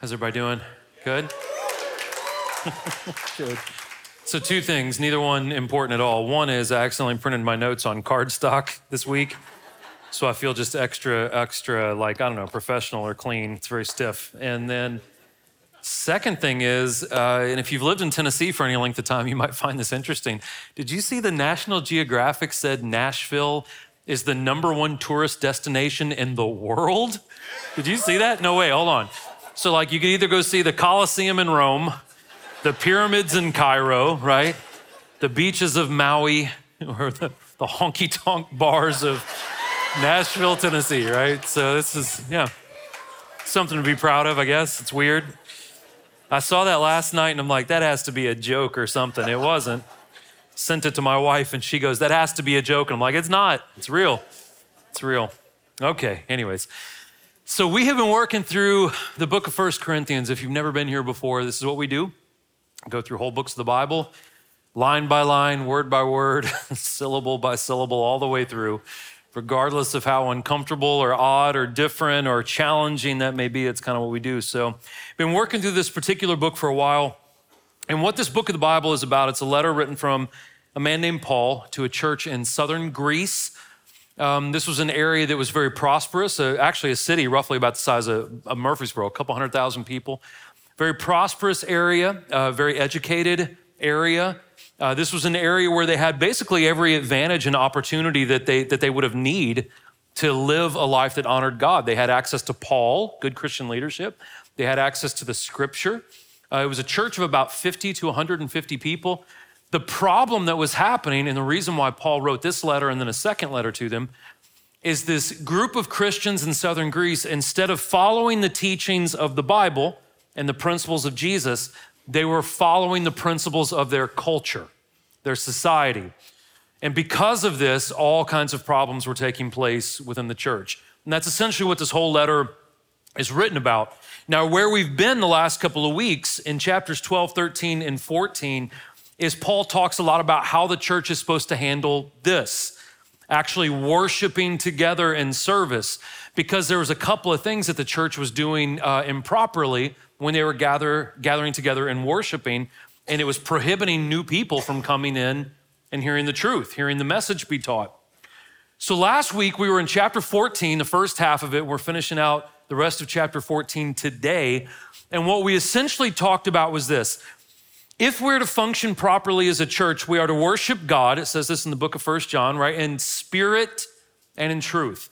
How's everybody doing? Good? Good. So, two things, neither one important at all. One is I accidentally printed my notes on cardstock this week. So I feel just extra, extra, like, I don't know, professional or clean. It's very stiff. And then, second thing is, uh, and if you've lived in Tennessee for any length of time, you might find this interesting. Did you see the National Geographic said Nashville is the number one tourist destination in the world? Did you see that? No way, hold on. So, like, you could either go see the Colosseum in Rome, the pyramids in Cairo, right? The beaches of Maui, or the, the honky tonk bars of Nashville, Tennessee, right? So this is, yeah, something to be proud of, I guess. It's weird. I saw that last night and I'm like, that has to be a joke or something. It wasn't. Sent it to my wife and she goes, that has to be a joke. And I'm like, it's not. It's real. It's real. Okay, anyways. So we have been working through the book of First Corinthians. If you've never been here before, this is what we do. Go through whole books of the Bible, line by line, word by word, syllable by syllable, all the way through regardless of how uncomfortable or odd or different or challenging that may be. It's kind of what we do. So, been working through this particular book for a while. And what this book of the Bible is about, it's a letter written from a man named Paul to a church in southern Greece. Um, this was an area that was very prosperous, uh, actually, a city roughly about the size of, of Murfreesboro, a couple hundred thousand people. Very prosperous area, uh, very educated area. Uh, this was an area where they had basically every advantage and opportunity that they, that they would have need to live a life that honored God. They had access to Paul, good Christian leadership. They had access to the scripture. Uh, it was a church of about 50 to 150 people. The problem that was happening, and the reason why Paul wrote this letter and then a second letter to them, is this group of Christians in southern Greece, instead of following the teachings of the Bible and the principles of Jesus, they were following the principles of their culture, their society. And because of this, all kinds of problems were taking place within the church. And that's essentially what this whole letter is written about. Now, where we've been the last couple of weeks in chapters 12, 13, and 14 is Paul talks a lot about how the church is supposed to handle this actually worshiping together in service because there was a couple of things that the church was doing uh, improperly when they were gather, gathering together and worshiping, and it was prohibiting new people from coming in and hearing the truth, hearing the message be taught. So last week we were in chapter 14, the first half of it. We're finishing out the rest of chapter 14 today. And what we essentially talked about was this. If we're to function properly as a church, we are to worship God. It says this in the book of First John, right? In spirit and in truth.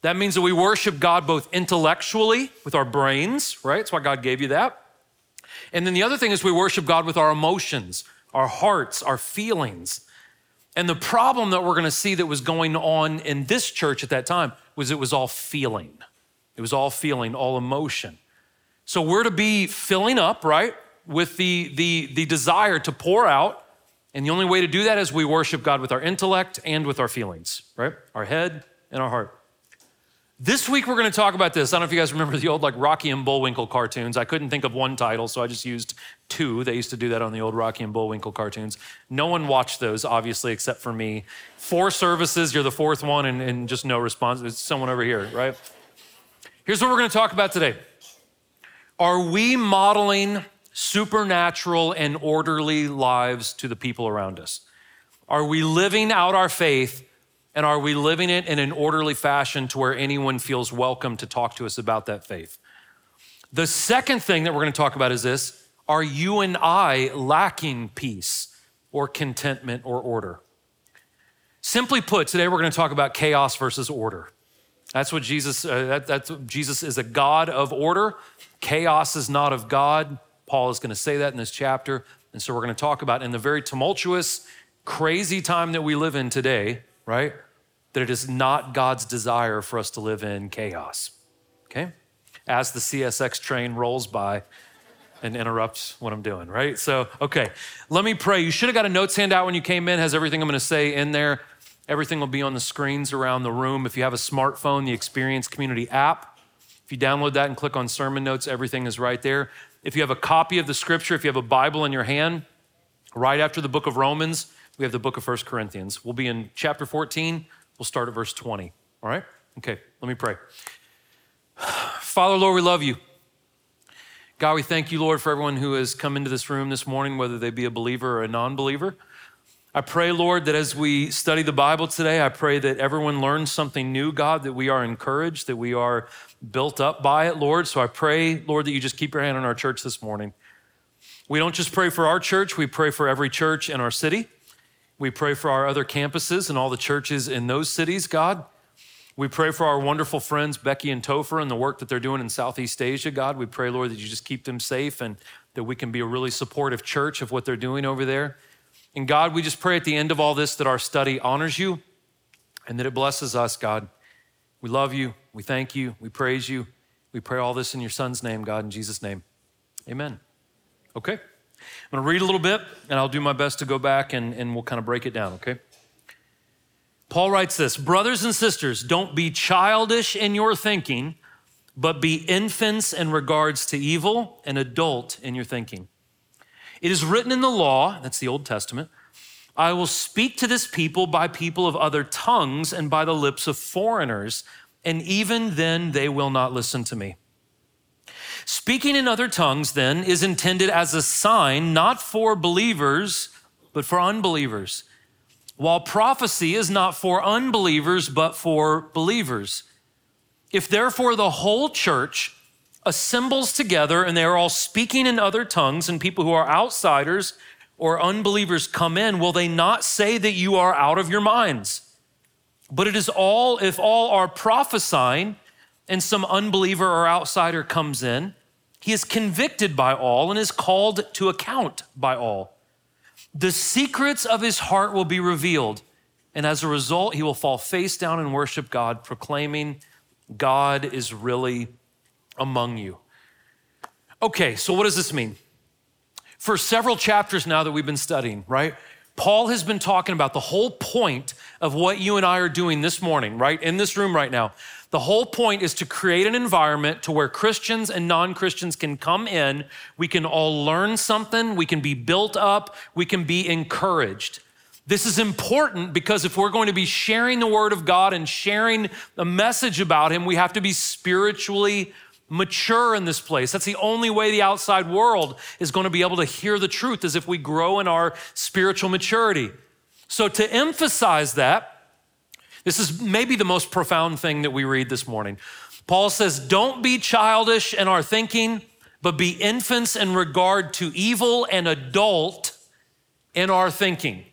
That means that we worship God both intellectually with our brains, right? That's why God gave you that. And then the other thing is we worship God with our emotions, our hearts, our feelings. And the problem that we're going to see that was going on in this church at that time was it was all feeling. It was all feeling, all emotion. So we're to be filling up, right, with the, the, the desire to pour out. And the only way to do that is we worship God with our intellect and with our feelings, right? Our head and our heart. This week we're going to talk about this. I don't know if you guys remember the old like Rocky and Bullwinkle cartoons. I couldn't think of one title, so I just used two. They used to do that on the old Rocky and Bullwinkle cartoons. No one watched those, obviously, except for me. Four services, you're the fourth one, and, and just no response. It's someone over here, right? Here's what we're going to talk about today. Are we modeling supernatural and orderly lives to the people around us? Are we living out our faith and are we living it in an orderly fashion to where anyone feels welcome to talk to us about that faith? The second thing that we're going to talk about is this Are you and I lacking peace or contentment or order? Simply put, today we're going to talk about chaos versus order. That's what Jesus, uh, that, that's Jesus is a God of order. Chaos is not of God. Paul is going to say that in this chapter. And so we're going to talk about in the very tumultuous, crazy time that we live in today, right? That it is not God's desire for us to live in chaos, okay? As the CSX train rolls by and interrupts what I'm doing, right? So, okay, let me pray. You should have got a notes handout when you came in, has everything I'm gonna say in there. Everything will be on the screens around the room. If you have a smartphone, the Experience Community app, if you download that and click on sermon notes, everything is right there. If you have a copy of the scripture, if you have a Bible in your hand, right after the book of Romans, we have the book of First Corinthians. We'll be in chapter 14. We'll start at verse 20. All right? Okay, let me pray. Father, Lord, we love you. God, we thank you, Lord, for everyone who has come into this room this morning, whether they be a believer or a non believer. I pray, Lord, that as we study the Bible today, I pray that everyone learns something new, God, that we are encouraged, that we are built up by it, Lord. So I pray, Lord, that you just keep your hand on our church this morning. We don't just pray for our church, we pray for every church in our city. We pray for our other campuses and all the churches in those cities, God. We pray for our wonderful friends, Becky and Topher, and the work that they're doing in Southeast Asia, God. We pray, Lord, that you just keep them safe and that we can be a really supportive church of what they're doing over there. And God, we just pray at the end of all this that our study honors you and that it blesses us, God. We love you. We thank you. We praise you. We pray all this in your son's name, God, in Jesus' name. Amen. Okay. I'm going to read a little bit and I'll do my best to go back and, and we'll kind of break it down, okay? Paul writes this Brothers and sisters, don't be childish in your thinking, but be infants in regards to evil and adult in your thinking. It is written in the law, that's the Old Testament, I will speak to this people by people of other tongues and by the lips of foreigners, and even then they will not listen to me. Speaking in other tongues, then, is intended as a sign not for believers, but for unbelievers, while prophecy is not for unbelievers, but for believers. If therefore the whole church assembles together and they are all speaking in other tongues, and people who are outsiders or unbelievers come in, will they not say that you are out of your minds? But it is all, if all are prophesying and some unbeliever or outsider comes in, he is convicted by all and is called to account by all. The secrets of his heart will be revealed, and as a result, he will fall face down and worship God, proclaiming, God is really among you. Okay, so what does this mean? For several chapters now that we've been studying, right? Paul has been talking about the whole point of what you and I are doing this morning, right? In this room right now. The whole point is to create an environment to where Christians and non Christians can come in. We can all learn something, we can be built up, we can be encouraged. This is important because if we're going to be sharing the word of God and sharing a message about Him, we have to be spiritually mature in this place. That's the only way the outside world is going to be able to hear the truth, is if we grow in our spiritual maturity. So, to emphasize that, this is maybe the most profound thing that we read this morning. Paul says, Don't be childish in our thinking, but be infants in regard to evil and adult in our thinking.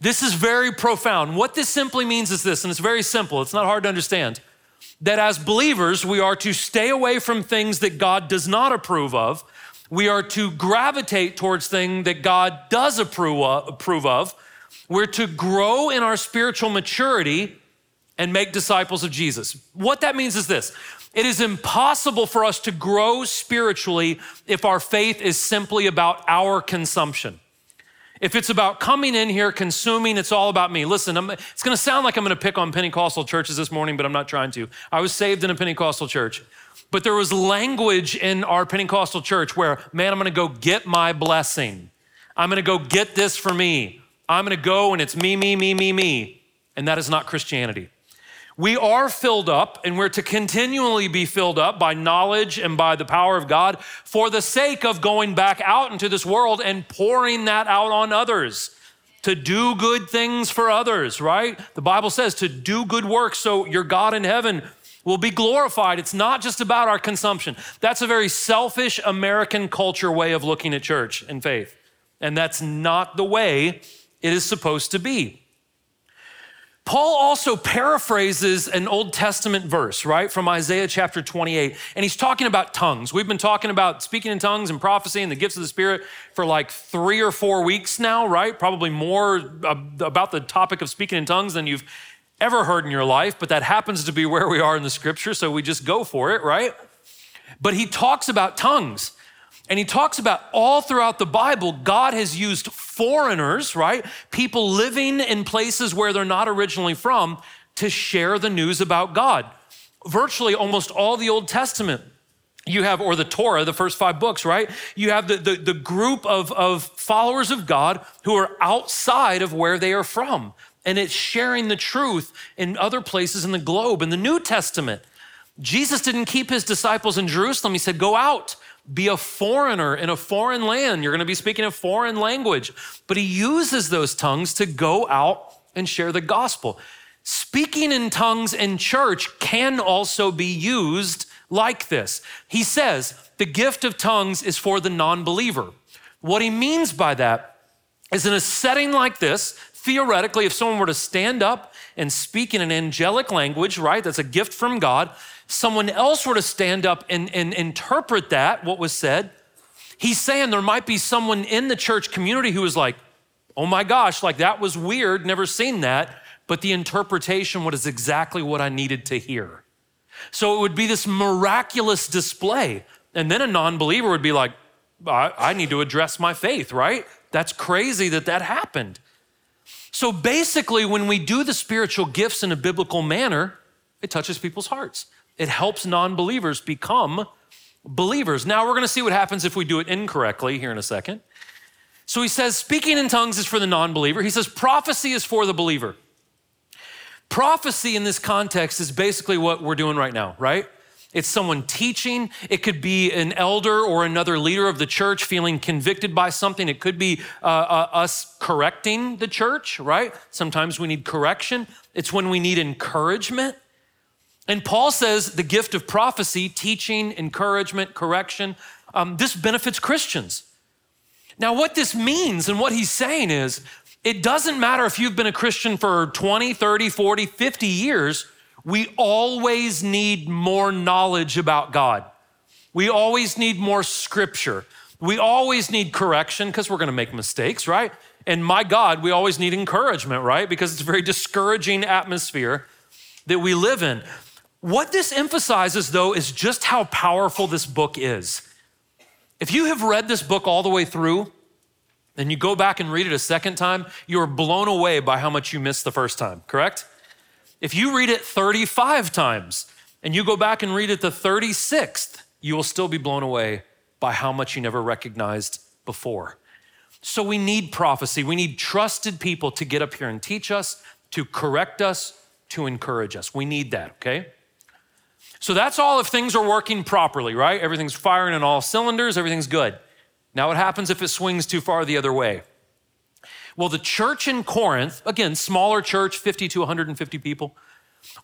This is very profound. What this simply means is this, and it's very simple, it's not hard to understand that as believers, we are to stay away from things that God does not approve of. We are to gravitate towards things that God does approve of. We're to grow in our spiritual maturity and make disciples of Jesus. What that means is this it is impossible for us to grow spiritually if our faith is simply about our consumption. If it's about coming in here, consuming, it's all about me. Listen, I'm, it's going to sound like I'm going to pick on Pentecostal churches this morning, but I'm not trying to. I was saved in a Pentecostal church. But there was language in our Pentecostal church where, man, I'm going to go get my blessing. I'm going to go get this for me. I'm going to go and it's me, me, me, me, me. And that is not Christianity. We are filled up, and we're to continually be filled up by knowledge and by the power of God for the sake of going back out into this world and pouring that out on others. To do good things for others, right? The Bible says to do good works so your God in heaven will be glorified. It's not just about our consumption. That's a very selfish American culture way of looking at church and faith. And that's not the way it is supposed to be. Paul also paraphrases an Old Testament verse, right, from Isaiah chapter 28, and he's talking about tongues. We've been talking about speaking in tongues and prophecy and the gifts of the Spirit for like three or four weeks now, right? Probably more about the topic of speaking in tongues than you've ever heard in your life, but that happens to be where we are in the scripture, so we just go for it, right? But he talks about tongues. And he talks about all throughout the Bible, God has used foreigners, right? People living in places where they're not originally from to share the news about God. Virtually almost all the Old Testament, you have, or the Torah, the first five books, right? You have the, the, the group of, of followers of God who are outside of where they are from. And it's sharing the truth in other places in the globe. In the New Testament, Jesus didn't keep his disciples in Jerusalem. He said, Go out be a foreigner in a foreign land. You're going to be speaking a foreign language. But he uses those tongues to go out and share the gospel. Speaking in tongues in church can also be used like this. He says the gift of tongues is for the non believer. What he means by that is in a setting like this, theoretically, if someone were to stand up and speak in an angelic language, right, that's a gift from God, someone else were to stand up and, and interpret that, what was said, he's saying there might be someone in the church community who was like, oh my gosh, like that was weird, never seen that. But the interpretation was exactly what I needed to hear. So it would be this miraculous display. And then a non believer would be like, I, I, need to address my faith, right? That's crazy that that happened. So basically, when we do the spiritual gifts in a biblical manner, it touches people's hearts. It helps non believers become believers. Now, we're going to see what happens if we do it incorrectly here in a second. So he says, speaking in tongues is for the non believer. He says, prophecy is for the believer. Prophecy in this context is basically what we're doing right now, right? It's someone teaching. It could be an elder or another leader of the church feeling convicted by something. It could be uh, uh, us correcting the church, right? Sometimes we need correction. It's when we need encouragement. And Paul says the gift of prophecy, teaching, encouragement, correction, um, this benefits Christians. Now, what this means and what he's saying is it doesn't matter if you've been a Christian for 20, 30, 40, 50 years, we always need more knowledge about God. We always need more scripture. We always need correction because we're going to make mistakes, right? And my God, we always need encouragement, right? Because it's a very discouraging atmosphere that we live in. What this emphasizes, though, is just how powerful this book is. If you have read this book all the way through, and you go back and read it a second time, you are blown away by how much you missed the first time, correct? If you read it 35 times and you go back and read it the 36th, you will still be blown away by how much you never recognized before. So we need prophecy. We need trusted people to get up here and teach us, to correct us, to encourage us. We need that, okay? So that's all if things are working properly, right? Everything's firing on all cylinders, everything's good. Now, what happens if it swings too far the other way? Well, the church in Corinth, again, smaller church, 50 to 150 people,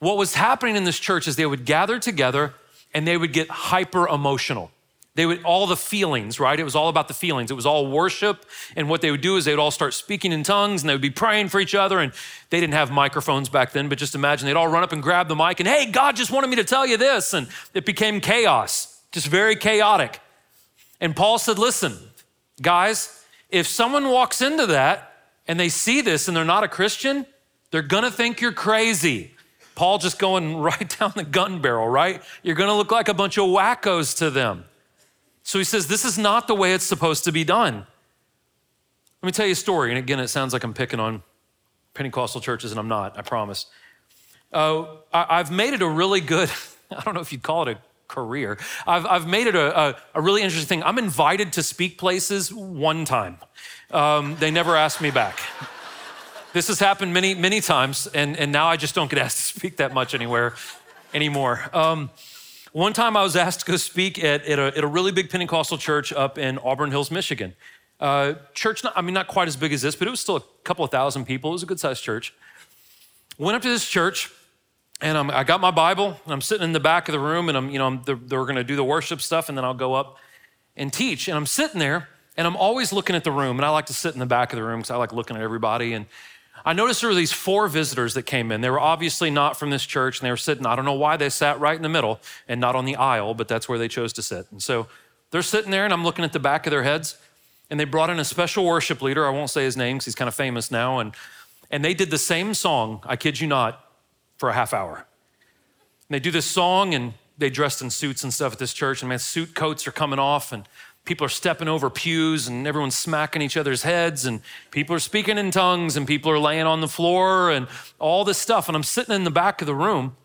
what was happening in this church is they would gather together and they would get hyper emotional. They would, all the feelings, right? It was all about the feelings. It was all worship. And what they would do is they would all start speaking in tongues and they would be praying for each other. And they didn't have microphones back then, but just imagine they'd all run up and grab the mic and, hey, God just wanted me to tell you this. And it became chaos, just very chaotic. And Paul said, listen, guys, if someone walks into that and they see this and they're not a Christian, they're gonna think you're crazy. Paul just going right down the gun barrel, right? You're gonna look like a bunch of wackos to them. So he says, This is not the way it's supposed to be done. Let me tell you a story. And again, it sounds like I'm picking on Pentecostal churches, and I'm not, I promise. Uh, I, have made it a really good, I don't know if you'd call it a career. I've, I've made it a, a, a really interesting thing. I'm invited to speak places one time. Um, they never asked me back. This has happened many, many times, and, and now I just don't get asked to speak that much anywhere anymore. Um, one time I was asked to go speak at, at, a, at a really big Pentecostal church up in Auburn Hills, Michigan. Uh, church, not, I mean, not quite as big as this, but it was still a couple of thousand people. It was a good sized church. Went up to this church, and I'm, i got my Bible, I'm sitting in the back of the room, and I'm, you know, I'm, they're, they're going to do the worship stuff, and then I'll go up and teach. And I'm sitting there, and I'm always looking at the room, and I like to sit in the back of the room because I like looking at everybody. And I noticed there were these four visitors that came in. They were obviously not from this church, and they were sitting, I don't know why they sat right in the middle and not on the aisle, but that's where they chose to sit. And so they're sitting there, and I'm looking at the back of their heads, and they brought in a special worship leader. I won't say his name because he's kind of famous now. And, and they did the same song, I kid you not, for a half hour. And they do this song, and they dressed in suits and stuff at this church, and man, suit coats are coming off, and people are stepping over pews and everyone's smacking each other's heads and people are speaking in tongues and people are laying on the floor and all this stuff. And i'm sitting in the back of the room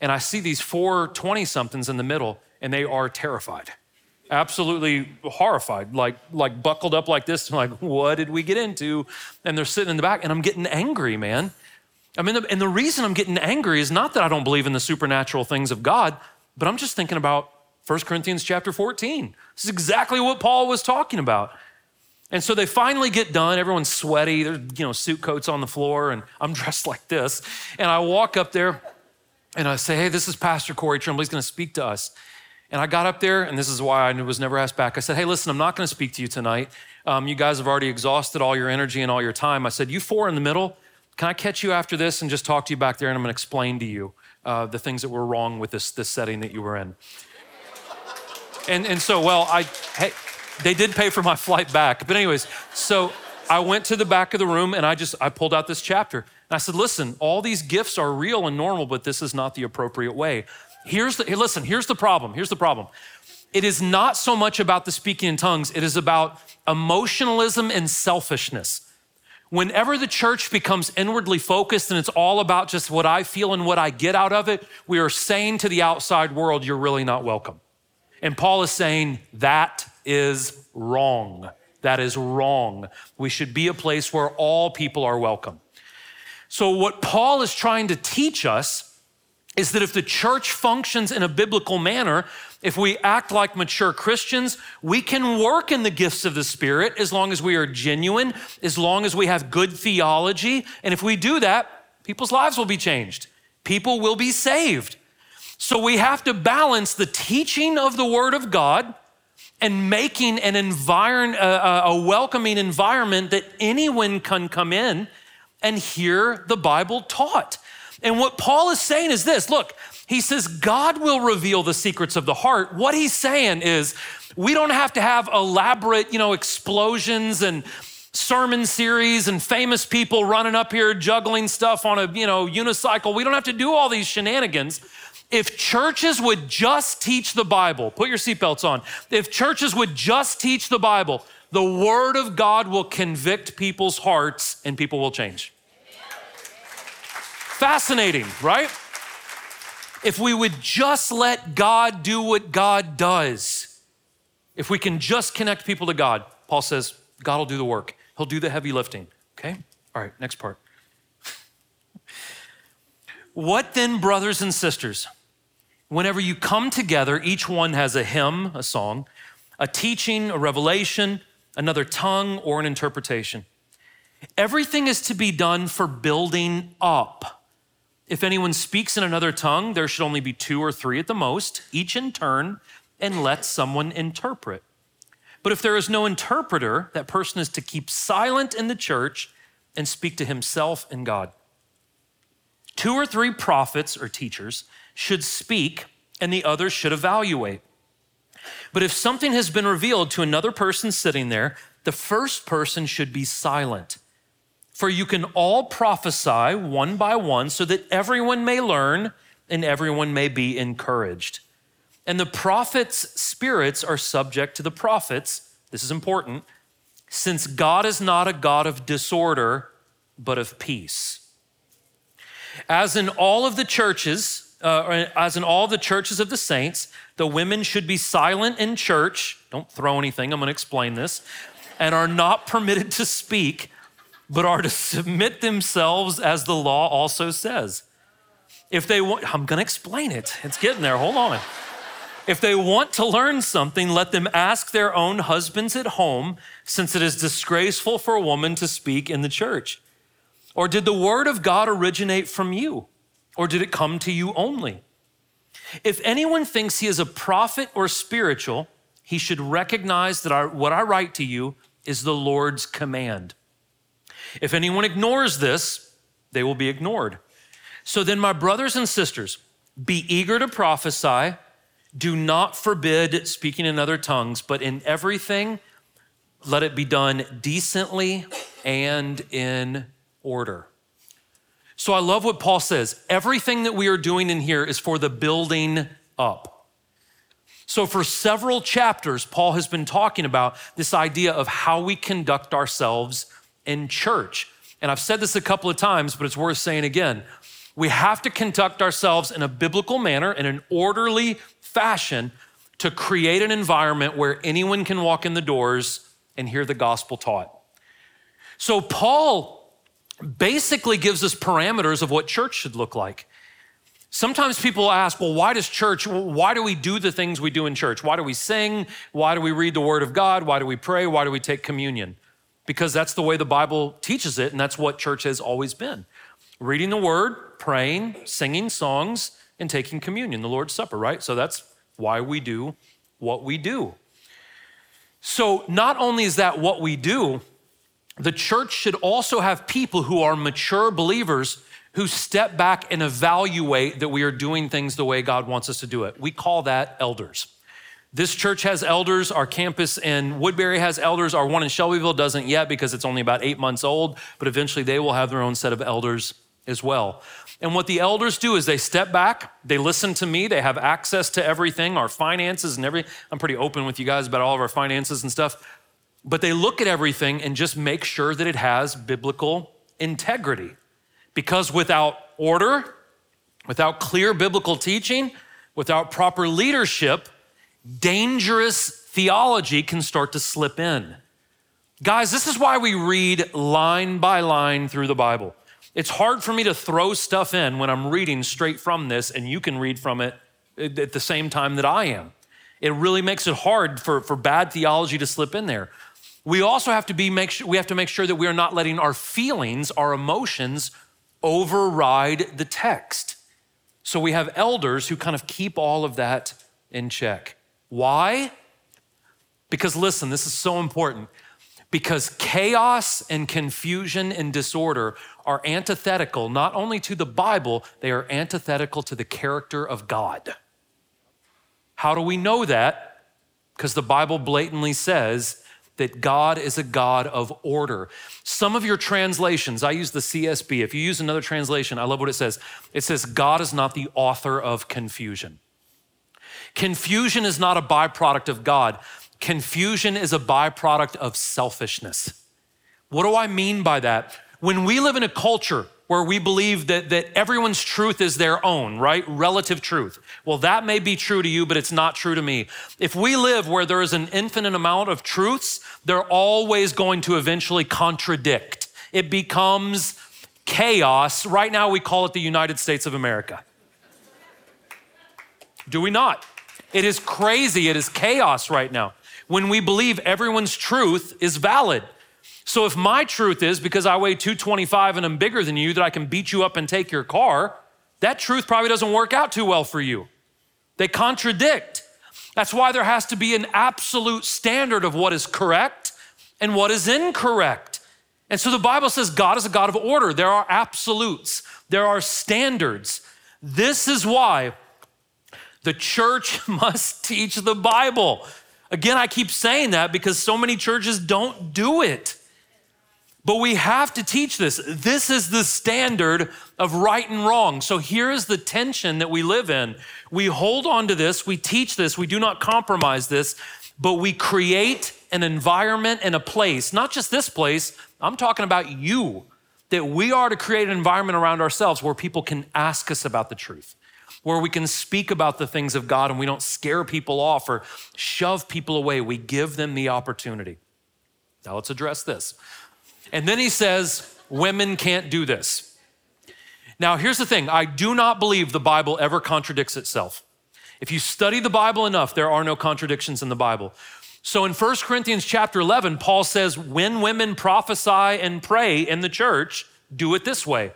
and i see these four 20 somethings in the middle and they are terrified. Absolutely horrified like like buckled up like this like what did we get into? And they're sitting in the back and i'm getting angry man. I mean and the reason i'm getting angry is not that i don't believe in the supernatural things of god but i'm just thinking about 1 corinthians chapter 14 This is exactly what Paul was talking about. And so they finally get done. Everyone's sweaty. There's, you know, suit coats on the floor, and I'm dressed like this. And I walk up there and I say, Hey, this is Pastor Corey Trimble. He's going to speak to us. And I got up there, and this is why I was never asked back. I said, Hey, listen, I'm not going to speak to you tonight. Um, you guys have already exhausted all your energy and all your time. I said, You four in the middle, can I catch you after this and just talk to you back there? And I'm going to explain to you uh, the things that were wrong with this, this setting that you were in. And, and so, well, I, hey, they did pay for my flight back. But, anyways, so I went to the back of the room and I just I pulled out this chapter. And I said, listen, all these gifts are real and normal, but this is not the appropriate way. Here's the listen, here's the problem. Here's the problem. It is not so much about the speaking in tongues, it is about emotionalism and selfishness. Whenever the church becomes inwardly focused and it's all about just what I feel and what I get out of it, we are saying to the outside world, you're really not welcome. And Paul is saying that is wrong. That is wrong. We should be a place where all people are welcome. So, what Paul is trying to teach us is that if the church functions in a biblical manner, if we act like mature Christians, we can work in the gifts of the Spirit as long as we are genuine, as long as we have good theology. And if we do that, people's lives will be changed, people will be saved. So we have to balance the teaching of the Word of God and making an environment, a, a welcoming environment that anyone can come in and hear the Bible taught. And what Paul is saying is this look, he says, God will reveal the secrets of the heart. What he's saying is, we don't have to have elaborate, you know, explosions and sermon series and famous people running up here juggling stuff on a, you know, unicycle. We don't have to do all these shenanigans. If churches would just teach the Bible, put your seatbelts on. If churches would just teach the Bible, the Word of God will convict people's hearts and people will change. Fascinating, right? If we would just let God do what God does, if we can just connect people to God, Paul says, God will do the work. He'll do the heavy lifting. Okay? All right, next part. What then, brothers and sisters? Whenever you come together, each one has a hymn, a song, a teaching, a revelation, another tongue, or an interpretation. Everything is to be done for building up. If anyone speaks in another tongue, there should only be two or three at the most, each in turn, and let someone interpret. But if there is no interpreter, that person is to keep silent in the church and speak to himself and God. Two or three prophets or teachers should speak and the others should evaluate. But if something has been revealed to another person sitting there, the first person should be silent. For you can all prophesy one by one so that everyone may learn and everyone may be encouraged. And the prophets' spirits are subject to the prophets. This is important, since God is not a God of disorder, but of peace. As in all of the churches, uh, as in all the churches of the saints, the women should be silent in church. Don't throw anything, I'm going to explain this. And are not permitted to speak, but are to submit themselves as the law also says. If they want, I'm going to explain it. It's getting there. Hold on. If they want to learn something, let them ask their own husbands at home, since it is disgraceful for a woman to speak in the church. Or did the word of God originate from you? Or did it come to you only? If anyone thinks he is a prophet or spiritual, he should recognize that I, what I write to you is the Lord's command. If anyone ignores this, they will be ignored. So then, my brothers and sisters, be eager to prophesy. Do not forbid speaking in other tongues, but in everything, let it be done decently and in order. So I love what Paul says. Everything that we are doing in here is for the building up. So, for several chapters, Paul has been talking about this idea of how we conduct ourselves in church. And I've said this a couple of times, but it's worth saying again. We have to conduct ourselves in a biblical manner, in an orderly fashion, to create an environment where anyone can walk in the doors and hear the gospel taught. So, Paul basically gives us parameters of what church should look like. Sometimes people ask, well, why does church, why do we do the things we do in church? Why do we sing? Why do we read the word of God? Why do we pray? Why do we take communion? Because that's the way the Bible teaches it, and that's what church has always been reading the word, praying, singing songs, and taking communion, the Lord's Supper, right? So that's why we do what we do. So not only is that what we do, the church should also have people who are mature believers who step back and evaluate that we are doing things the way God wants us to do it. We call that elders. This church has elders. Our campus in Woodbury has elders. Our one in Shelbyville doesn't yet because it's only about eight months old, but eventually they will have their own set of elders as well. And what the elders do is they step back, they listen to me, they have access to everything, our finances and everything. I'm pretty open with you guys about all of our finances and stuff. But they look at everything and just make sure that it has biblical integrity. Because without order, without clear biblical teaching, without proper leadership, dangerous theology can start to slip in. Guys, this is why we read line by line through the Bible. It's hard for me to throw stuff in when I'm reading straight from this, and you can read from it at the same time that I am. It really makes it hard for, for bad theology to slip in there. We also have to be make sure, we have to make sure that we are not letting our feelings, our emotions override the text. So we have elders who kind of keep all of that in check. Why? Because listen, this is so important. Because chaos and confusion and disorder are antithetical not only to the Bible, they are antithetical to the character of God. How do we know that? Because the Bible blatantly says that God is a God of order. Some of your translations, I use the CSB. If you use another translation, I love what it says. It says, God is not the author of confusion. Confusion is not a byproduct of God, confusion is a byproduct of selfishness. What do I mean by that? When we live in a culture where we believe that, that everyone's truth is their own, right? Relative truth. Well, that may be true to you, but it's not true to me. If we live where there is an infinite amount of truths, they're always going to eventually contradict. It becomes chaos. Right now, we call it the United States of America. Do we not? It is crazy. It is chaos right now when we believe everyone's truth is valid. So if my truth is because I weigh 225 and I'm bigger than you that I can beat you up and take your car, that truth probably doesn't work out too well for you. They contradict. That's why there has to be an absolute standard of what is correct and what is incorrect. And so the Bible says God is a God of order. There are absolutes, there are standards. This is why the church must teach the Bible. Again, I keep saying that because so many churches don't do it. But we have to teach this. This is the standard of right and wrong. So here is the tension that we live in. We hold on to this, we teach this, we do not compromise this, but we create an environment and a place, not just this place, I'm talking about you, that we are to create an environment around ourselves where people can ask us about the truth, where we can speak about the things of God and we don't scare people off or shove people away. We give them the opportunity. Now let's address this. And then he says, women can't do this. Now, here's the thing I do not believe the Bible ever contradicts itself. If you study the Bible enough, there are no contradictions in the Bible. So in 1 Corinthians chapter 11, Paul says, when women prophesy and pray in the church, do it this way.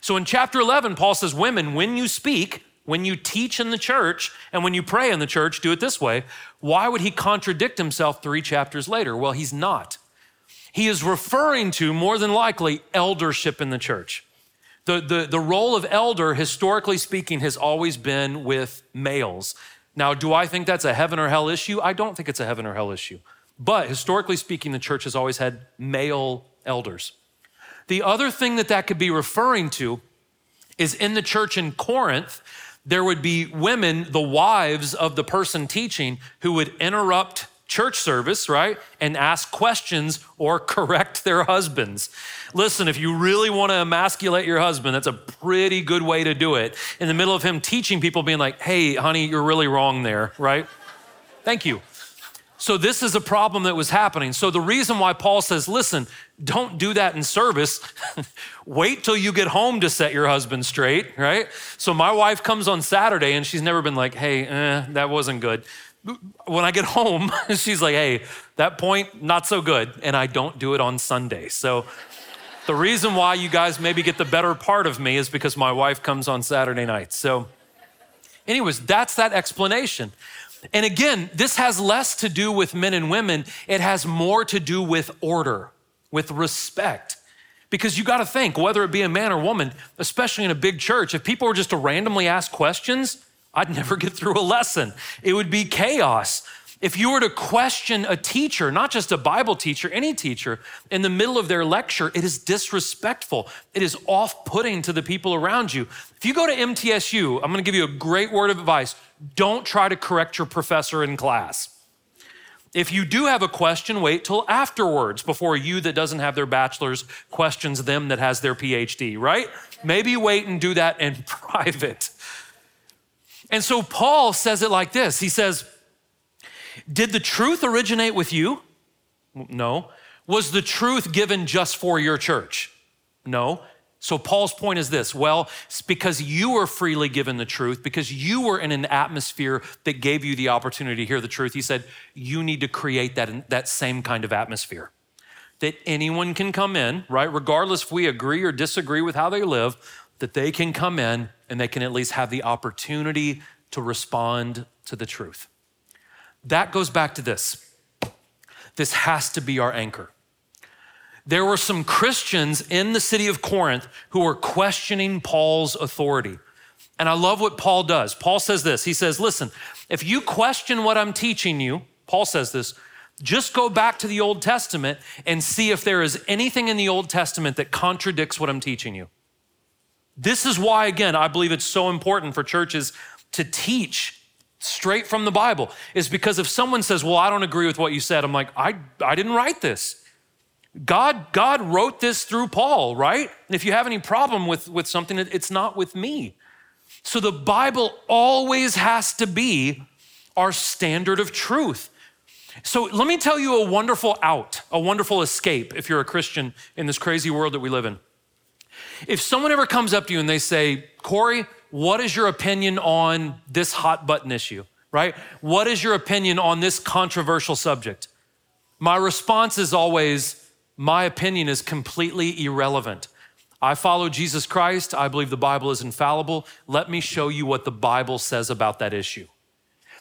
So in chapter 11, Paul says, women, when you speak, when you teach in the church, and when you pray in the church, do it this way. Why would he contradict himself three chapters later? Well, he's not. He is referring to, more than likely, eldership in the church. The, the, the role of elder, historically speaking, has always been with males. Now, do I think that's a heaven or hell issue? I don't think it's a heaven or hell issue. But historically speaking, the church has always had male elders. The other thing that that could be referring to is in the church in Corinth, there would be women, the wives of the person teaching, who would interrupt church service, right? And ask questions or correct their husbands. Listen, if you really want to emasculate your husband, that's a pretty good way to do it. In the middle of him teaching people, being like, hey, honey, you're really wrong there, right? Thank you. So, this is a problem that was happening. So, the reason why Paul says, listen, don't do that in service. Wait till you get home to set your husband straight, right? So, my wife comes on Saturday and she's never been like, hey, eh, that wasn't good. When I get home, she's like, hey, that point, not so good. And I don't do it on Sunday. So, the reason why you guys maybe get the better part of me is because my wife comes on Saturday nights. So, anyways, that's that explanation. And again, this has less to do with men and women, it has more to do with order, with respect. Because you got to think, whether it be a man or woman, especially in a big church, if people were just to randomly ask questions, I'd never get through a lesson. It would be chaos. If you were to question a teacher, not just a Bible teacher, any teacher, in the middle of their lecture, it is disrespectful. It is off putting to the people around you. If you go to MTSU, I'm gonna give you a great word of advice don't try to correct your professor in class. If you do have a question, wait till afterwards before you that doesn't have their bachelor's questions them that has their PhD, right? Maybe wait and do that in private. And so Paul says it like this He says, did the truth originate with you? No. Was the truth given just for your church? No. So Paul's point is this well, it's because you were freely given the truth, because you were in an atmosphere that gave you the opportunity to hear the truth. He said, you need to create that, that same kind of atmosphere. That anyone can come in, right? Regardless if we agree or disagree with how they live, that they can come in and they can at least have the opportunity to respond to the truth. That goes back to this. This has to be our anchor. There were some Christians in the city of Corinth who were questioning Paul's authority. And I love what Paul does. Paul says this He says, Listen, if you question what I'm teaching you, Paul says this, just go back to the Old Testament and see if there is anything in the Old Testament that contradicts what I'm teaching you. This is why, again, I believe it's so important for churches to teach straight from the Bible is because if someone says, Well, I don't agree with what you said, I'm like, I, I didn't write this. God, God wrote this through Paul, right? If you have any problem with, with something, it's not with me. So the Bible always has to be our standard of truth. So let me tell you a wonderful out, a wonderful escape if you're a Christian in this crazy world that we live in. If someone ever comes up to you and they say, Corey, what is your opinion on this hot button issue, right? What is your opinion on this controversial subject? My response is always, my opinion is completely irrelevant. I follow Jesus Christ. I believe the Bible is infallible. Let me show you what the Bible says about that issue.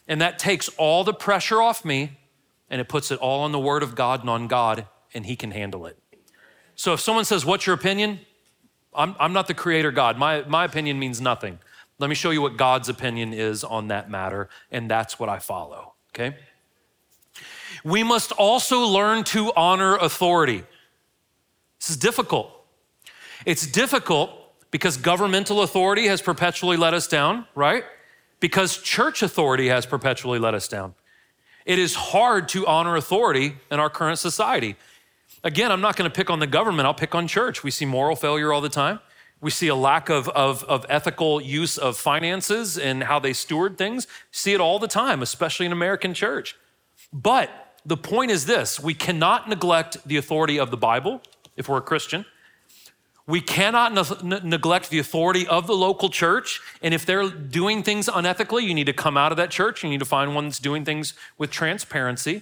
And that takes all the pressure off me and it puts it all on the Word of God and on God, and He can handle it. So if someone says, What's your opinion? I'm, I'm not the creator God. My, my opinion means nothing. Let me show you what God's opinion is on that matter, and that's what I follow, okay? We must also learn to honor authority. This is difficult. It's difficult because governmental authority has perpetually let us down, right? Because church authority has perpetually let us down. It is hard to honor authority in our current society. Again, I'm not going to pick on the government, I'll pick on church. We see moral failure all the time. We see a lack of, of, of, ethical use of finances and how they steward things. See it all the time, especially in American church. But the point is this we cannot neglect the authority of the Bible if we're a Christian. We cannot ne- neglect the authority of the local church. And if they're doing things unethically, you need to come out of that church. You need to find one that's doing things with transparency.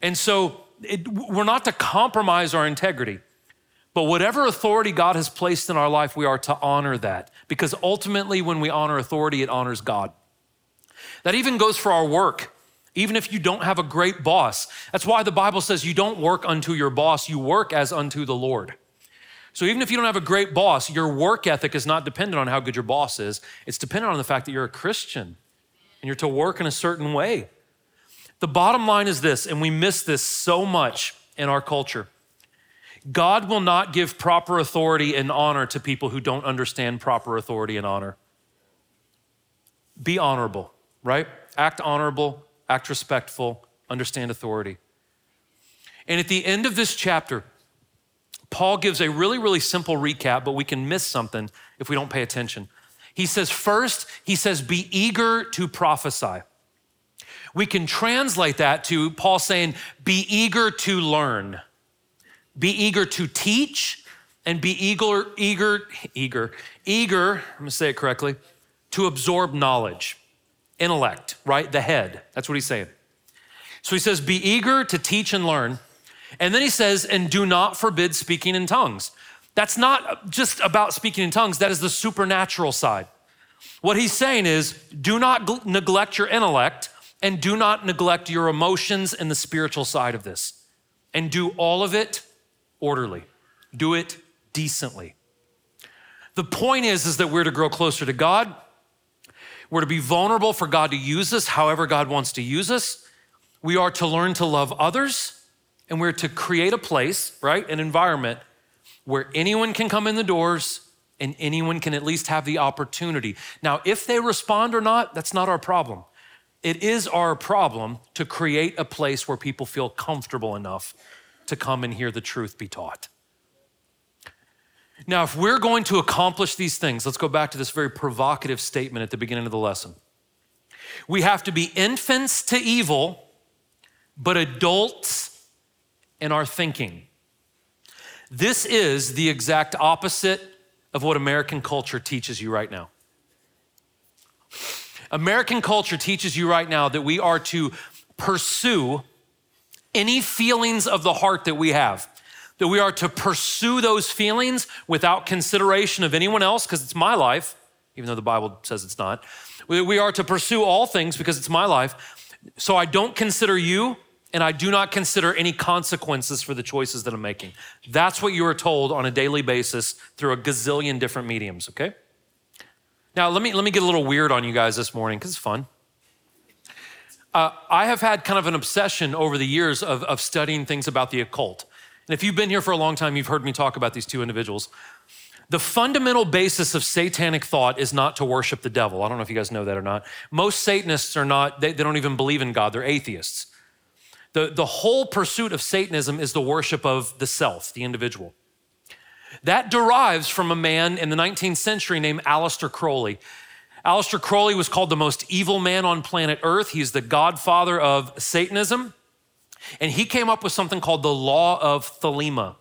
And so it, we're not to compromise our integrity. But whatever authority God has placed in our life, we are to honor that because ultimately, when we honor authority, it honors God. That even goes for our work, even if you don't have a great boss. That's why the Bible says you don't work unto your boss, you work as unto the Lord. So even if you don't have a great boss, your work ethic is not dependent on how good your boss is, it's dependent on the fact that you're a Christian and you're to work in a certain way. The bottom line is this, and we miss this so much in our culture. God will not give proper authority and honor to people who don't understand proper authority and honor. Be honorable, right? Act honorable, act respectful, understand authority. And at the end of this chapter, Paul gives a really, really simple recap, but we can miss something if we don't pay attention. He says, first, he says, be eager to prophesy. We can translate that to Paul saying, be eager to learn, be eager to teach, and be eager, eager, eager, eager, I'm gonna say it correctly, to absorb knowledge, intellect, right? The head. That's what he's saying. So he says, be eager to teach and learn. And then he says, and do not forbid speaking in tongues. That's not just about speaking in tongues, that is the supernatural side. What he's saying is, do not neglect your intellect and do not neglect your emotions and the spiritual side of this. And do all of it orderly. Do it decently. The point is, is that we're to grow closer to God. We're to be vulnerable for God to use us however God wants to use us. We are to learn to love others, and we're to create a place, right, an environment where anyone can come in the doors and anyone can at least have the opportunity. Now, if they respond or not, that's not our problem. It is our problem to create a place where people feel comfortable enough to come and hear the truth be taught. Now, if we're going to accomplish these things, let's go back to this very provocative statement at the beginning of the lesson. We have to be infants to evil, but adults in our thinking. This is the exact opposite of what American culture teaches you right now. American culture teaches you right now that we are to pursue any feelings of the heart that we have that we are to pursue those feelings without consideration of anyone else because it's my life, even though the Bible says it's not. We are to pursue all things because it's my life. So I don't consider you and I do not consider any consequences for the choices that I'm making. That's what you are told on a daily basis through a gazillion different mediums, okay? Now, let me, let me get a little weird on you guys this morning because it's fun. Uh, I have had kind of an obsession over the years of, of studying things about the occult. And if you've been here for a long time, you've heard me talk about these two individuals. The fundamental basis of satanic thought is not to worship the devil. I don't know if you guys know that or not. Most Satanists are not, they, they don't even believe in God, they're atheists. The, the whole pursuit of Satanism is the worship of the self, the individual. That derives from a man in the 19th century named Aleister Crowley. Aleister Crowley was called the most evil man on planet Earth. He's the godfather of Satanism. And he came up with something called the law of Thelema.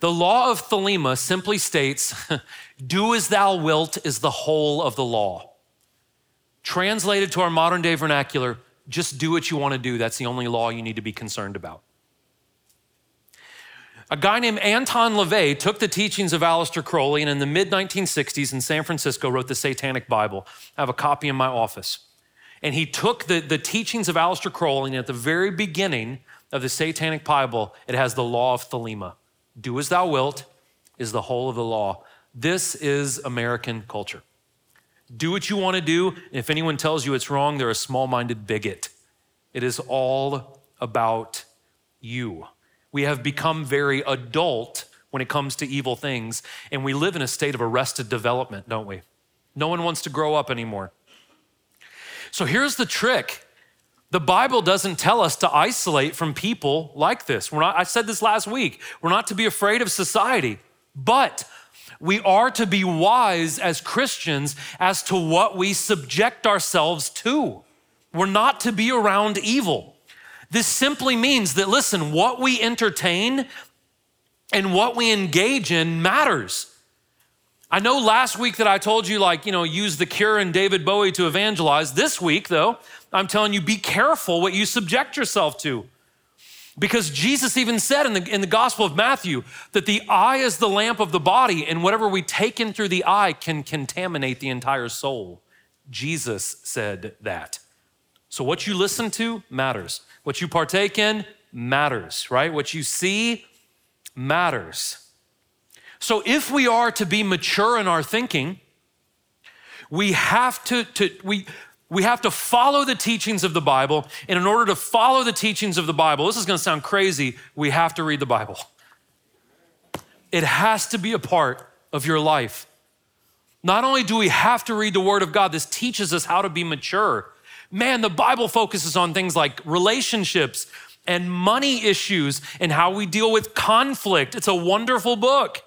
The law of Thelema simply states, do as thou wilt is the whole of the law. Translated to our modern day vernacular, just do what you want to do. That's the only law you need to be concerned about. A guy named Anton LaVey took the teachings of Aleister Crowley and in the mid 1960s in San Francisco wrote the Satanic Bible. I have a copy in my office. And he took the, the teachings of Aleister Crowley, and at the very beginning of the Satanic Bible, it has the law of Thelema. Do as thou wilt is the whole of the law. This is American culture. Do what you want to do. And if anyone tells you it's wrong, they're a small minded bigot. It is all about you. We have become very adult when it comes to evil things, and we live in a state of arrested development, don't we? No one wants to grow up anymore. So here's the trick. The Bible doesn't tell us to isolate from people like this. We're not, I said this last week. We're not to be afraid of society, but we are to be wise as Christians as to what we subject ourselves to. We're not to be around evil. This simply means that, listen, what we entertain and what we engage in matters. I know last week that I told you, like, you know, use the cure and David Bowie to evangelize. This week, though, I'm telling you, be careful what you subject yourself to. Because Jesus even said in the, in the Gospel of Matthew that the eye is the lamp of the body, and whatever we take in through the eye can contaminate the entire soul. Jesus said that. So, what you listen to matters. What you partake in matters, right? What you see matters. So, if we are to be mature in our thinking, we have to, to we, we have to follow the teachings of the Bible. And in order to follow the teachings of the Bible, this is going to sound crazy, we have to read the Bible. It has to be a part of your life. Not only do we have to read the Word of God, this teaches us how to be mature. Man, the Bible focuses on things like relationships and money issues and how we deal with conflict. It's a wonderful book.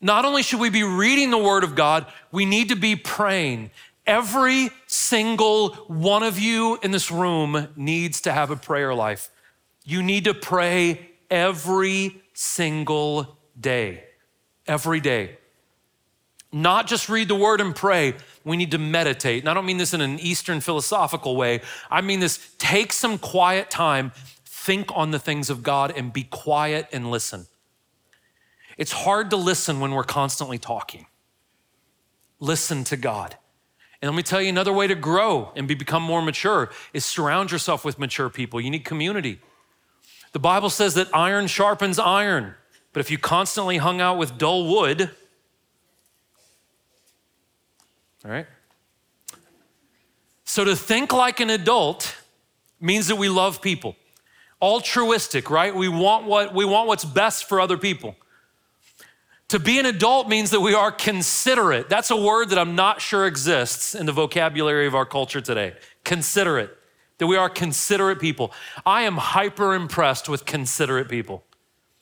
Not only should we be reading the Word of God, we need to be praying every single one of you in this room needs to have a prayer life. You need to pray every single day. Every day. Not just read the word and pray, we need to meditate. And I don't mean this in an Eastern philosophical way. I mean this take some quiet time, think on the things of God, and be quiet and listen. It's hard to listen when we're constantly talking. Listen to God. And let me tell you another way to grow and be, become more mature is surround yourself with mature people. You need community. The Bible says that iron sharpens iron, but if you constantly hung out with dull wood, all right? So to think like an adult means that we love people. Altruistic, right? We want what we want what's best for other people. To be an adult means that we are considerate. That's a word that I'm not sure exists in the vocabulary of our culture today. Considerate. That we are considerate people. I am hyper impressed with considerate people.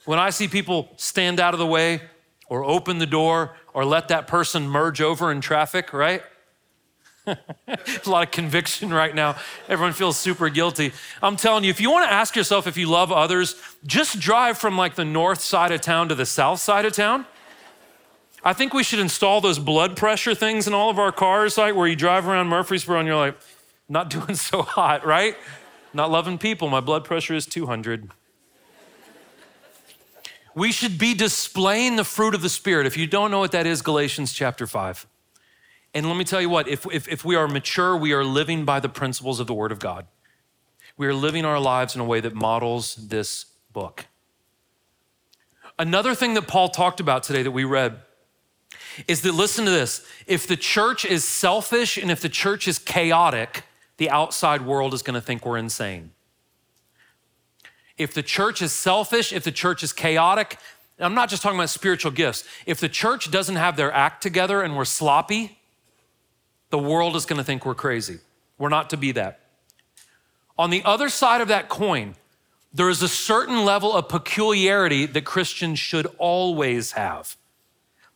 When I see people stand out of the way or open the door or let that person merge over in traffic, right? a lot of conviction right now. Everyone feels super guilty. I'm telling you, if you want to ask yourself if you love others, just drive from like the north side of town to the south side of town I think we should install those blood pressure things in all of our cars, like where you drive around Murfreesboro and you're like, not doing so hot, right? Not loving people. My blood pressure is 200. We should be displaying the fruit of the Spirit. If you don't know what that is, Galatians chapter 5. And let me tell you what, if, if, if we are mature, we are living by the principles of the Word of God. We are living our lives in a way that models this book. Another thing that Paul talked about today that we read is that listen to this if the church is selfish and if the church is chaotic, the outside world is going to think we're insane. If the church is selfish, if the church is chaotic, I'm not just talking about spiritual gifts. If the church doesn't have their act together and we're sloppy, the world is going to think we're crazy. We're not to be that. On the other side of that coin, there is a certain level of peculiarity that Christians should always have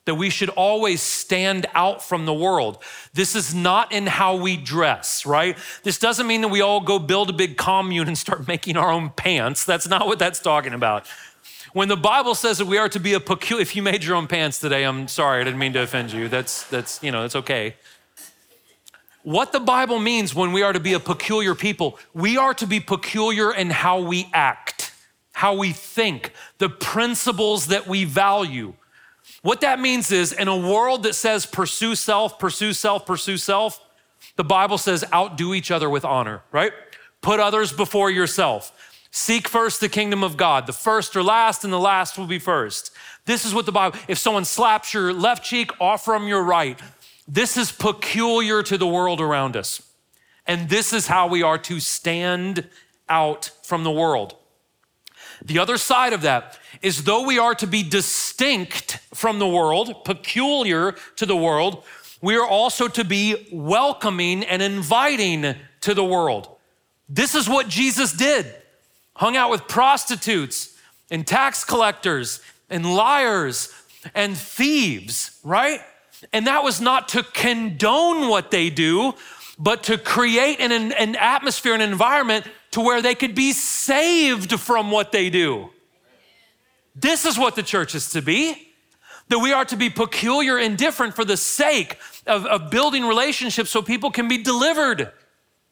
that we should always stand out from the world. This is not in how we dress, right? This doesn't mean that we all go build a big commune and start making our own pants. That's not what that's talking about. When the Bible says that we are to be a peculiar, if you made your own pants today, I'm sorry, I didn't mean to offend you. That's, that's, you know, that's okay. What the Bible means when we are to be a peculiar people, we are to be peculiar in how we act, how we think, the principles that we value. What that means is in a world that says pursue self, pursue self, pursue self, the Bible says outdo each other with honor, right? Put others before yourself. Seek first the kingdom of God. The first or last, and the last will be first. This is what the Bible, if someone slaps your left cheek, offer them your right. This is peculiar to the world around us. And this is how we are to stand out from the world. The other side of that is though we are to be distinct from the world, peculiar to the world, we are also to be welcoming and inviting to the world. This is what Jesus did. Hung out with prostitutes and tax collectors and liars and thieves, right? And that was not to condone what they do, but to create an, an atmosphere, an environment to where they could be saved from what they do. This is what the church is to be. That we are to be peculiar and different for the sake of, of building relationships so people can be delivered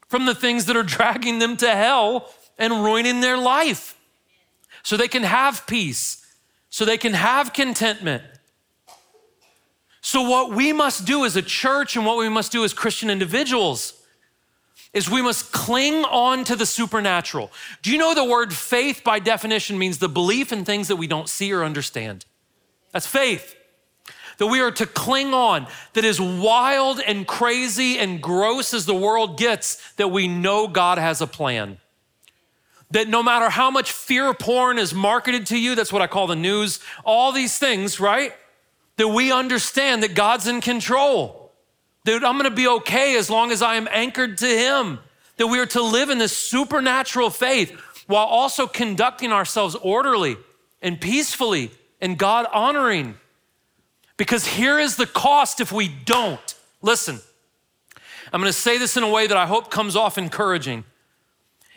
from the things that are dragging them to hell and ruining their life. So they can have peace, so they can have contentment. So, what we must do as a church and what we must do as Christian individuals is we must cling on to the supernatural. Do you know the word faith by definition means the belief in things that we don't see or understand? That's faith. That we are to cling on, that is wild and crazy and gross as the world gets, that we know God has a plan. That no matter how much fear porn is marketed to you, that's what I call the news, all these things, right? That we understand that God's in control that I'm gonna be okay as long as I am anchored to Him. That we are to live in this supernatural faith while also conducting ourselves orderly and peacefully and God honoring. Because here is the cost if we don't. Listen, I'm gonna say this in a way that I hope comes off encouraging.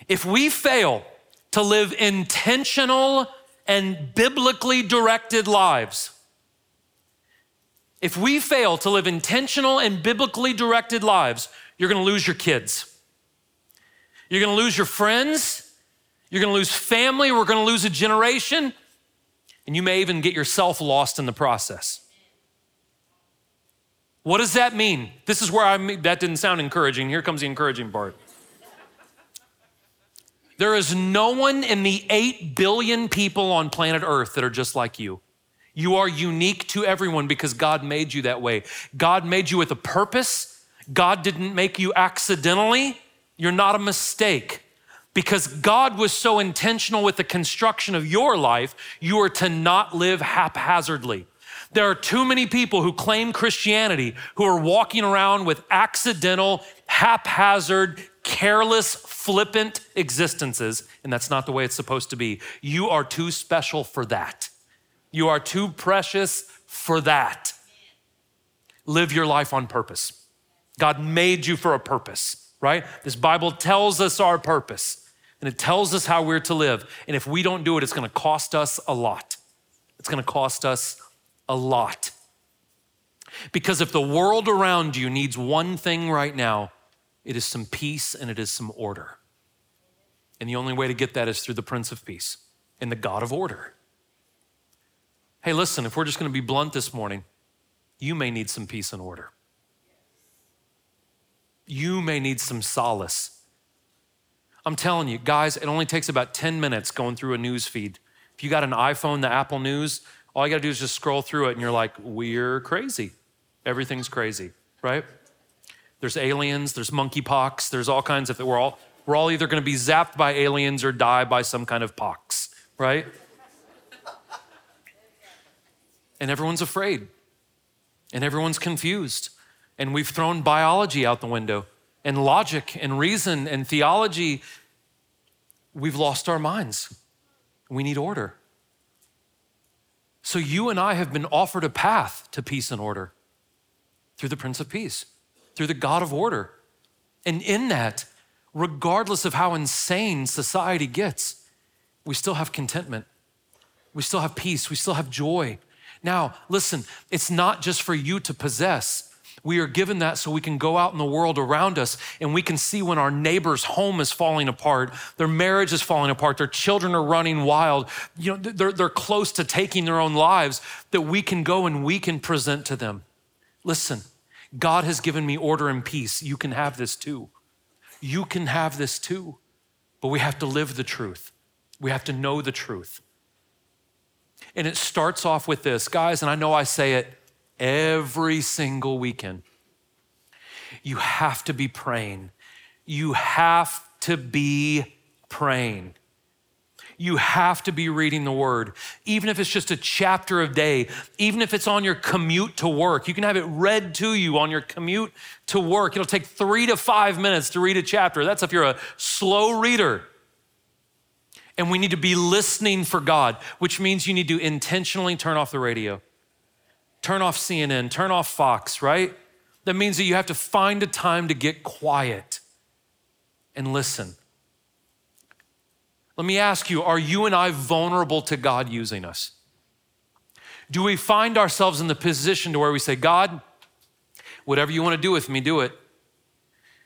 If we fail to live intentional and biblically directed lives, if we fail to live intentional and biblically directed lives, you're gonna lose your kids. You're gonna lose your friends. You're gonna lose family. We're gonna lose a generation. And you may even get yourself lost in the process. What does that mean? This is where I that didn't sound encouraging. Here comes the encouraging part. There is no one in the 8 billion people on planet Earth that are just like you. You are unique to everyone because God made you that way. God made you with a purpose. God didn't make you accidentally. You're not a mistake. Because God was so intentional with the construction of your life, you are to not live haphazardly. There are too many people who claim Christianity who are walking around with accidental, haphazard, careless, flippant existences, and that's not the way it's supposed to be. You are too special for that. You are too precious for that. Live your life on purpose. God made you for a purpose, right? This Bible tells us our purpose and it tells us how we're to live. And if we don't do it, it's gonna cost us a lot. It's gonna cost us a lot. Because if the world around you needs one thing right now, it is some peace and it is some order. And the only way to get that is through the Prince of Peace and the God of order. Hey, listen, if we're just gonna be blunt this morning, you may need some peace and order. You may need some solace. I'm telling you, guys, it only takes about 10 minutes going through a news feed. If you got an iPhone, the Apple News, all you gotta do is just scroll through it and you're like, we're crazy. Everything's crazy, right? There's aliens, there's monkeypox, there's all kinds of, we're all, we're all either gonna be zapped by aliens or die by some kind of pox, right? And everyone's afraid and everyone's confused. And we've thrown biology out the window and logic and reason and theology. We've lost our minds. We need order. So you and I have been offered a path to peace and order through the Prince of Peace, through the God of order. And in that, regardless of how insane society gets, we still have contentment. We still have peace. We still have joy. Now, listen, it's not just for you to possess. We are given that so we can go out in the world around us and we can see when our neighbor's home is falling apart, their marriage is falling apart, their children are running wild, you know, they're, they're close to taking their own lives, that we can go and we can present to them. Listen, God has given me order and peace. You can have this too. You can have this too. But we have to live the truth. We have to know the truth. And it starts off with this, guys, and I know I say it every single weekend. You have to be praying. You have to be praying. You have to be reading the word, even if it's just a chapter a day, even if it's on your commute to work. You can have it read to you on your commute to work. It'll take three to five minutes to read a chapter. That's if you're a slow reader. And we need to be listening for God, which means you need to intentionally turn off the radio, turn off CNN, turn off Fox, right? That means that you have to find a time to get quiet and listen. Let me ask you are you and I vulnerable to God using us? Do we find ourselves in the position to where we say, God, whatever you want to do with me, do it?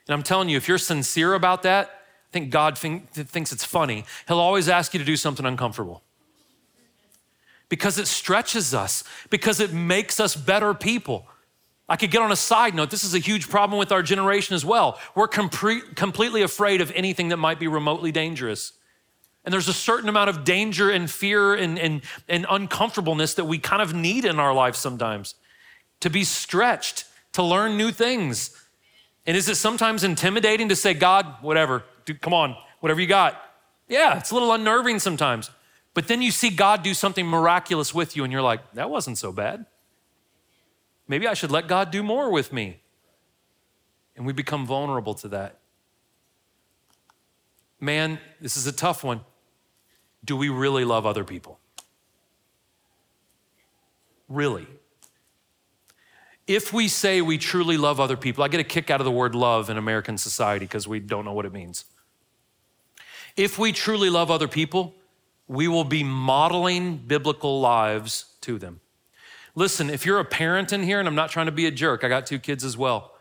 And I'm telling you, if you're sincere about that, I think God think, thinks it's funny. He'll always ask you to do something uncomfortable because it stretches us, because it makes us better people. I could get on a side note. This is a huge problem with our generation as well. We're com- completely afraid of anything that might be remotely dangerous. And there's a certain amount of danger and fear and, and, and uncomfortableness that we kind of need in our life sometimes to be stretched, to learn new things. And is it sometimes intimidating to say, God, whatever, dude, come on, whatever you got. Yeah, it's a little unnerving sometimes. But then you see God do something miraculous with you, and you're like, that wasn't so bad. Maybe I should let God do more with me. And we become vulnerable to that. Man, this is a tough one. Do we really love other people? Really? If we say we truly love other people, I get a kick out of the word love in American society because we don't know what it means. If we truly love other people, we will be modeling biblical lives to them. Listen, if you're a parent in here, and I'm not trying to be a jerk, I got two kids as well.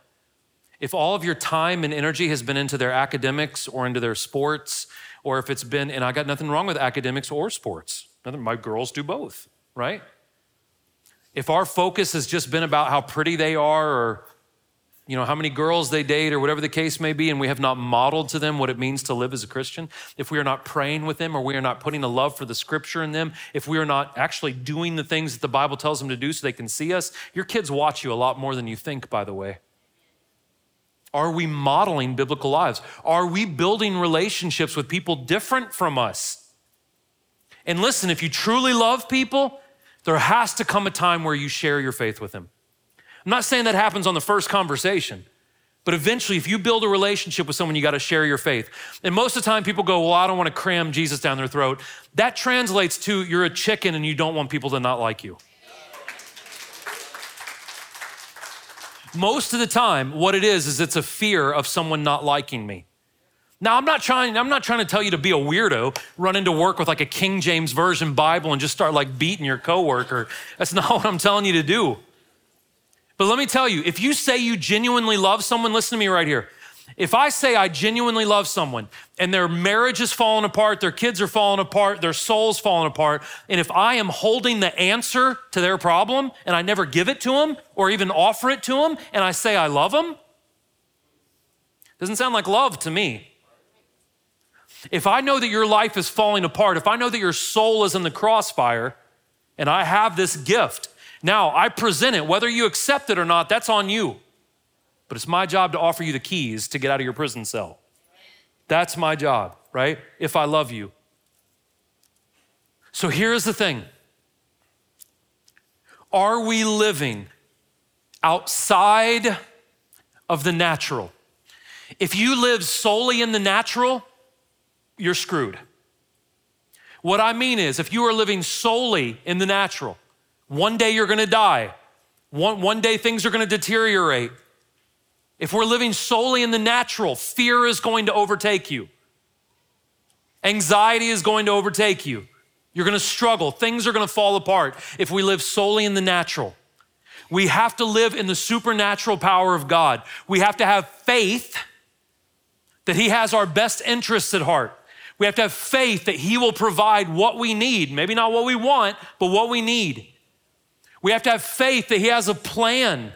If all of your time and energy has been into their academics or into their sports, or if it's been, and I got nothing wrong with academics or sports, my girls do both, right? If our focus has just been about how pretty they are or you know how many girls they date or whatever the case may be and we have not modeled to them what it means to live as a Christian, if we are not praying with them or we are not putting a love for the scripture in them, if we are not actually doing the things that the Bible tells them to do so they can see us, your kids watch you a lot more than you think by the way. Are we modeling biblical lives? Are we building relationships with people different from us? And listen, if you truly love people, there has to come a time where you share your faith with them. I'm not saying that happens on the first conversation, but eventually, if you build a relationship with someone, you got to share your faith. And most of the time, people go, Well, I don't want to cram Jesus down their throat. That translates to you're a chicken and you don't want people to not like you. Most of the time, what it is, is it's a fear of someone not liking me. Now, I'm not trying, I'm not trying to tell you to be a weirdo, run into work with like a King James Version Bible and just start like beating your coworker. That's not what I'm telling you to do. But let me tell you, if you say you genuinely love someone, listen to me right here. If I say I genuinely love someone and their marriage is falling apart, their kids are falling apart, their soul's falling apart, and if I am holding the answer to their problem and I never give it to them or even offer it to them and I say I love them, doesn't sound like love to me. If I know that your life is falling apart, if I know that your soul is in the crossfire, and I have this gift, now I present it, whether you accept it or not, that's on you. But it's my job to offer you the keys to get out of your prison cell. That's my job, right? If I love you. So here's the thing Are we living outside of the natural? If you live solely in the natural, you're screwed. What I mean is, if you are living solely in the natural, one day you're gonna die, one, one day things are gonna deteriorate. If we're living solely in the natural, fear is going to overtake you, anxiety is going to overtake you. You're gonna struggle, things are gonna fall apart if we live solely in the natural. We have to live in the supernatural power of God. We have to have faith that He has our best interests at heart. We have to have faith that He will provide what we need. Maybe not what we want, but what we need. We have to have faith that He has a plan.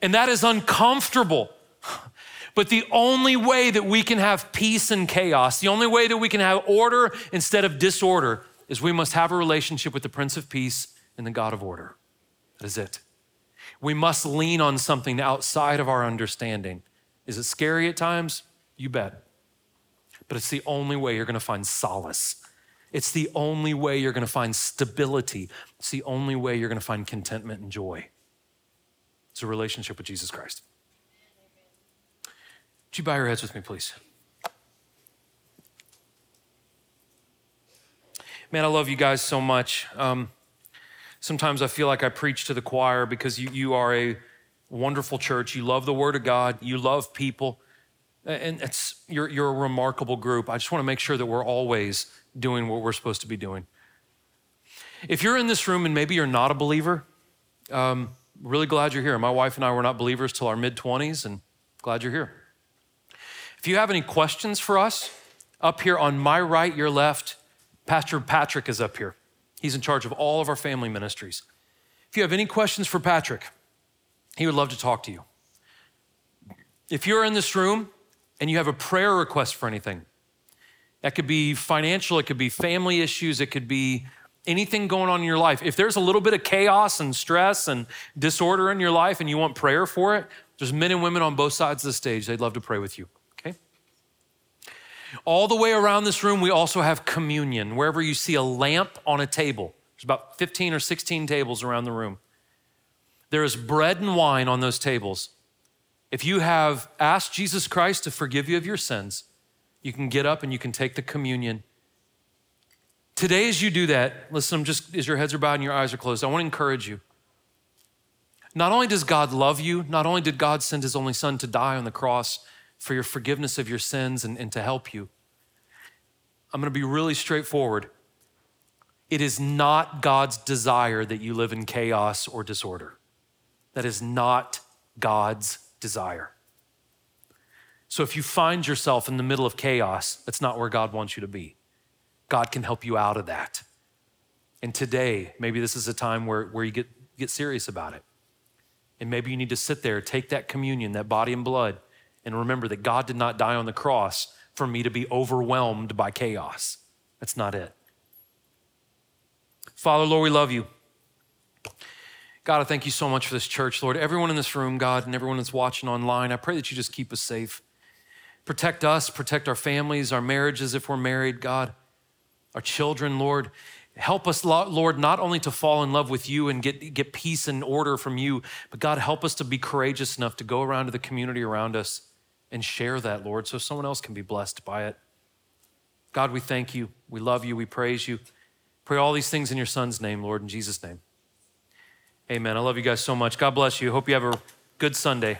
And that is uncomfortable. But the only way that we can have peace and chaos, the only way that we can have order instead of disorder, is we must have a relationship with the Prince of Peace and the God of order. That is it. We must lean on something outside of our understanding. Is it scary at times? You bet but it's the only way you're going to find solace. It's the only way you're going to find stability. It's the only way you're going to find contentment and joy. It's a relationship with Jesus Christ. Would you bow your heads with me, please? Man, I love you guys so much. Um, sometimes I feel like I preach to the choir because you, you are a wonderful church. You love the Word of God, you love people. And it's, you're, you're a remarkable group. I just want to make sure that we're always doing what we're supposed to be doing. If you're in this room and maybe you're not a believer, um, really glad you're here. My wife and I were not believers till our mid 20s, and glad you're here. If you have any questions for us, up here on my right, your left, Pastor Patrick is up here. He's in charge of all of our family ministries. If you have any questions for Patrick, he would love to talk to you. If you're in this room and you have a prayer request for anything, that could be financial, it could be family issues, it could be anything going on in your life. If there's a little bit of chaos and stress and disorder in your life and you want prayer for it, there's men and women on both sides of the stage. They'd love to pray with you, okay? All the way around this room, we also have communion. Wherever you see a lamp on a table, there's about 15 or 16 tables around the room. There is bread and wine on those tables. If you have asked Jesus Christ to forgive you of your sins, you can get up and you can take the communion. Today, as you do that, listen, I'm just as your heads are bowed and your eyes are closed, I want to encourage you. Not only does God love you, not only did God send his only son to die on the cross for your forgiveness of your sins and, and to help you, I'm going to be really straightforward. It is not God's desire that you live in chaos or disorder. That is not God's desire. So if you find yourself in the middle of chaos, that's not where God wants you to be. God can help you out of that. And today, maybe this is a time where, where you get, get serious about it. And maybe you need to sit there, take that communion, that body and blood, and remember that God did not die on the cross for me to be overwhelmed by chaos. That's not it. Father, Lord, we love you. God, I thank you so much for this church, Lord. Everyone in this room, God, and everyone that's watching online, I pray that you just keep us safe. Protect us, protect our families, our marriages if we're married, God, our children, Lord. Help us, Lord, not only to fall in love with you and get, get peace and order from you, but God, help us to be courageous enough to go around to the community around us and share that, Lord, so someone else can be blessed by it. God, we thank you. We love you. We praise you. Pray all these things in your son's name, Lord, in Jesus' name. Amen. I love you guys so much. God bless you. Hope you have a good Sunday.